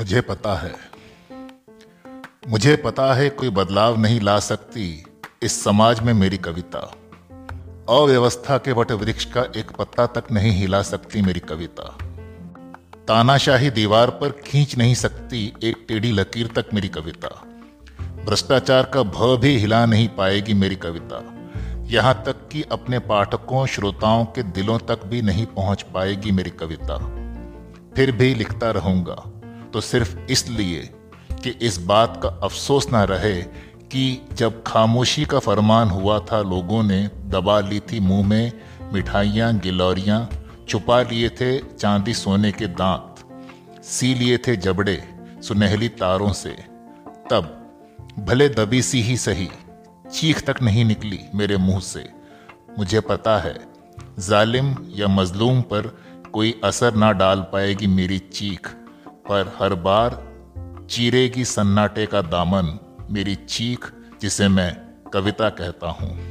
मुझे पता है। मुझे पता है कोई बदलाव नहीं ला सकती इस समाज में मेरी कविता। अव्यवस्था के वट वृक्ष का एक पत्ता तक नहीं हिला सकती मेरी कविता। तानाशाही दीवार पर खींच नहीं सकती एक टेढ़ी लकीर तक मेरी कविता। भ्रष्टाचार का भ भी हिला नहीं पाएगी मेरी कविता। यहाँ तक कि अपने पाठकों, श्रोताओं के दिलों तक भी नहीं पहुँच पाएगी मेरी कविता। फिर भी लिखता रहूँगा। तो सिर्फ़ इसलिए कि इस बात का अफसोस ना रहे कि जब खामोशी का फरमान हुआ था, लोगों ने दबा ली थी मुँह में मिठाइयाँ, गिलौरियाँ, छुपा लिए थे चांदी सोने के दांत, सी लिए थे जबड़े सुनहली तारों से। तब भले दबी सी ही सही, चीख तक नहीं निकली मेरे मुँह से। मुझे पता है, जालिम या मजलूम पर कोई असर ना डाल पाएगी मेरी चीख। पर हर बार चीरे की सन्नाटे का दामन मेरी चीख, जिसे मैं कविता कहता हूँ।